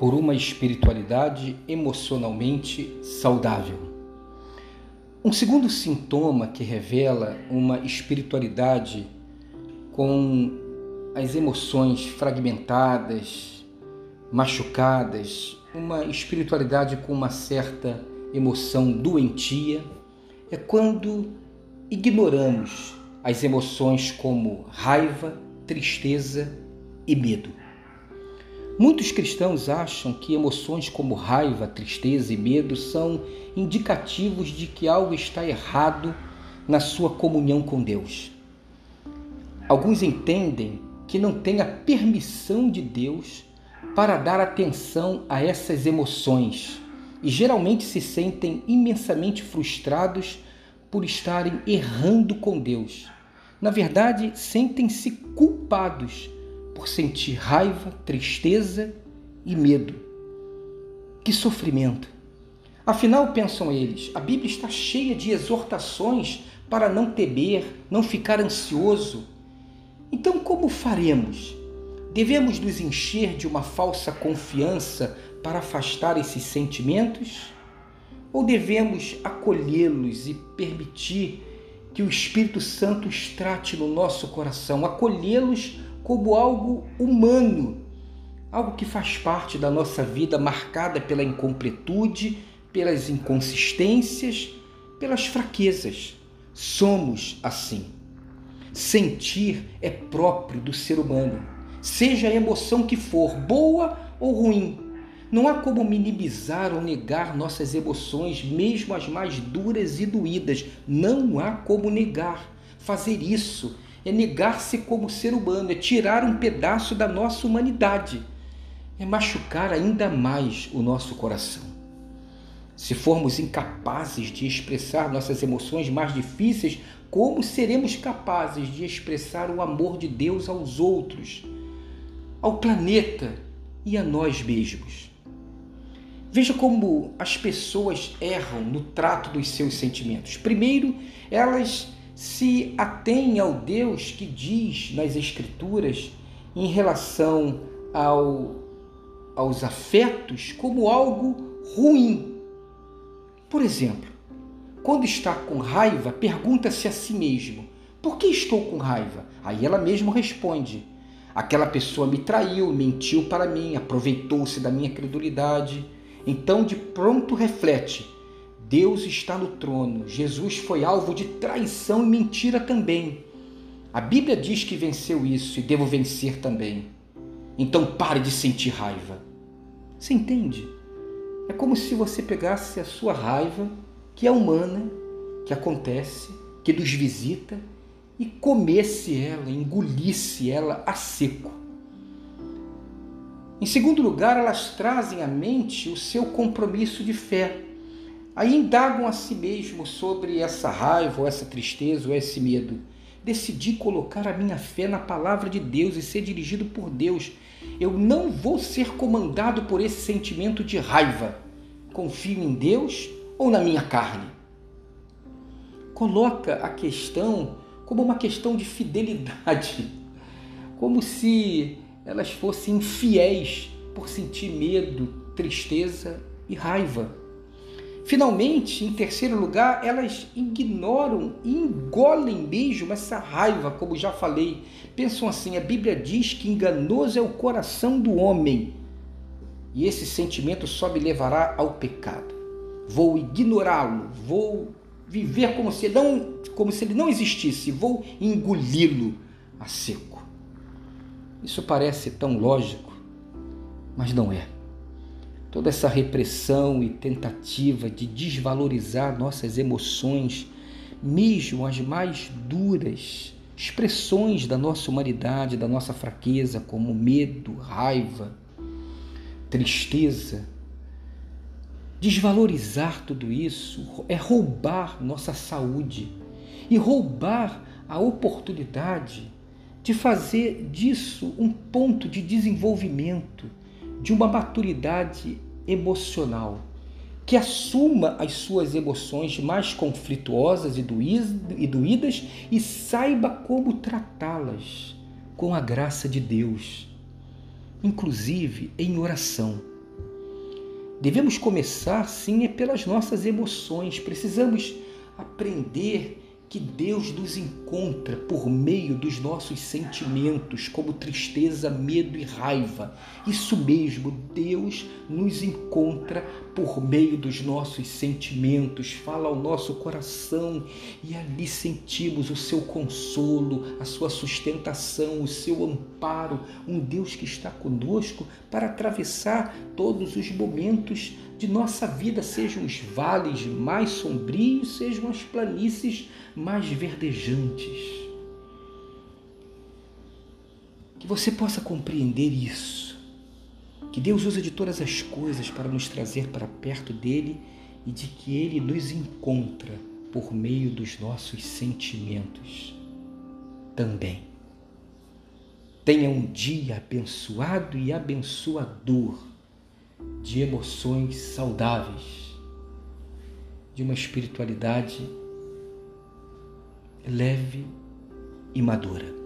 por uma espiritualidade emocionalmente saudável. Um segundo sintoma que revela uma espiritualidade com as emoções fragmentadas, machucadas, uma espiritualidade com uma certa emoção doentia, é quando ignoramos as emoções como raiva, tristeza e medo. Muitos cristãos acham que emoções como raiva, tristeza e medo são indicativos de que algo está errado na sua comunhão com Deus. Alguns entendem que não têm a permissão de Deus para dar atenção a essas emoções e geralmente se sentem imensamente frustrados por estarem errando com Deus. Na verdade, sentem-se culpados por sentir raiva, tristeza e medo. Que sofrimento! Afinal, pensam eles, a Bíblia está cheia de exortações para não temer, não ficar ansioso. Então, como faremos? Devemos nos encher de uma falsa confiança para afastar esses sentimentos? Ou devemos acolhê-los e permitir que o Espírito Santo os trate no nosso coração, acolhê-los como algo humano, algo que faz parte da nossa vida marcada pela incompletude, pelas inconsistências, pelas fraquezas. Somos assim. Sentir é próprio do ser humano, seja a emoção que for, boa ou ruim. Não há como minimizar ou negar nossas emoções, mesmo as mais duras e doídas. Não há como negar. Fazer isso é negar-se como ser humano, é tirar um pedaço da nossa humanidade, é machucar ainda mais o nosso coração. Se formos incapazes de expressar nossas emoções mais difíceis, como seremos capazes de expressar o amor de Deus aos outros, ao planeta e a nós mesmos? Veja como as pessoas erram no trato dos seus sentimentos. Primeiro, elas se atém ao Deus que diz nas Escrituras em relação ao, aos afetos como algo ruim. Por exemplo, quando está com raiva, pergunta-se a si mesmo: por que estou com raiva? Aí ela mesma responde: aquela pessoa me traiu, mentiu para mim, aproveitou-se da minha credulidade. Então, de pronto, reflete Deus está no trono. Jesus foi alvo de traição e mentira também. A Bíblia diz que venceu isso e devo vencer também. Então pare de sentir raiva. Você entende? É como se você pegasse a sua raiva, que é humana, que acontece, que nos visita, e comesse ela, engolisse ela a seco. Em segundo lugar, elas trazem à mente o seu compromisso de fé Aí indagam a si mesmo sobre essa raiva, ou essa tristeza, ou esse medo. Decidi colocar a minha fé na palavra de Deus e ser dirigido por Deus. Eu não vou ser comandado por esse sentimento de raiva. Confio em Deus ou na minha carne? Coloca a questão como uma questão de fidelidade, como se elas fossem infiéis por sentir medo, tristeza e raiva. Finalmente, em terceiro lugar, elas ignoram e engolem mesmo essa raiva, como já falei. Pensam assim: a Bíblia diz que enganoso é o coração do homem, e esse sentimento só me levará ao pecado. Vou ignorá-lo, vou viver como se, não, como se ele não existisse, vou engoli-lo a seco. Isso parece tão lógico, mas não é toda essa repressão e tentativa de desvalorizar nossas emoções, mesmo as mais duras expressões da nossa humanidade, da nossa fraqueza, como medo, raiva, tristeza. Desvalorizar tudo isso é roubar nossa saúde e roubar a oportunidade de fazer disso um ponto de desenvolvimento de uma maturidade emocional, que assuma as suas emoções mais conflituosas e doídas e saiba como tratá-las com a graça de Deus, inclusive em oração. Devemos começar, sim, é pelas nossas emoções. Precisamos aprender que Deus nos encontra por meio dos nossos sentimentos, como tristeza, medo e raiva. Isso mesmo, Deus nos encontra por meio dos nossos sentimentos, fala ao nosso coração e ali sentimos o seu consolo, a sua sustentação, o seu amparo, um Deus que está conosco para atravessar todos os momentos de nossa vida, sejam os vales mais sombrios, sejam as planícies mais verdejantes. Que você possa compreender isso. Que Deus usa de todas as coisas para nos trazer para perto dele e de que ele nos encontra por meio dos nossos sentimentos também. Tenha um dia abençoado e abençoador de emoções saudáveis, de uma espiritualidade leve e madura.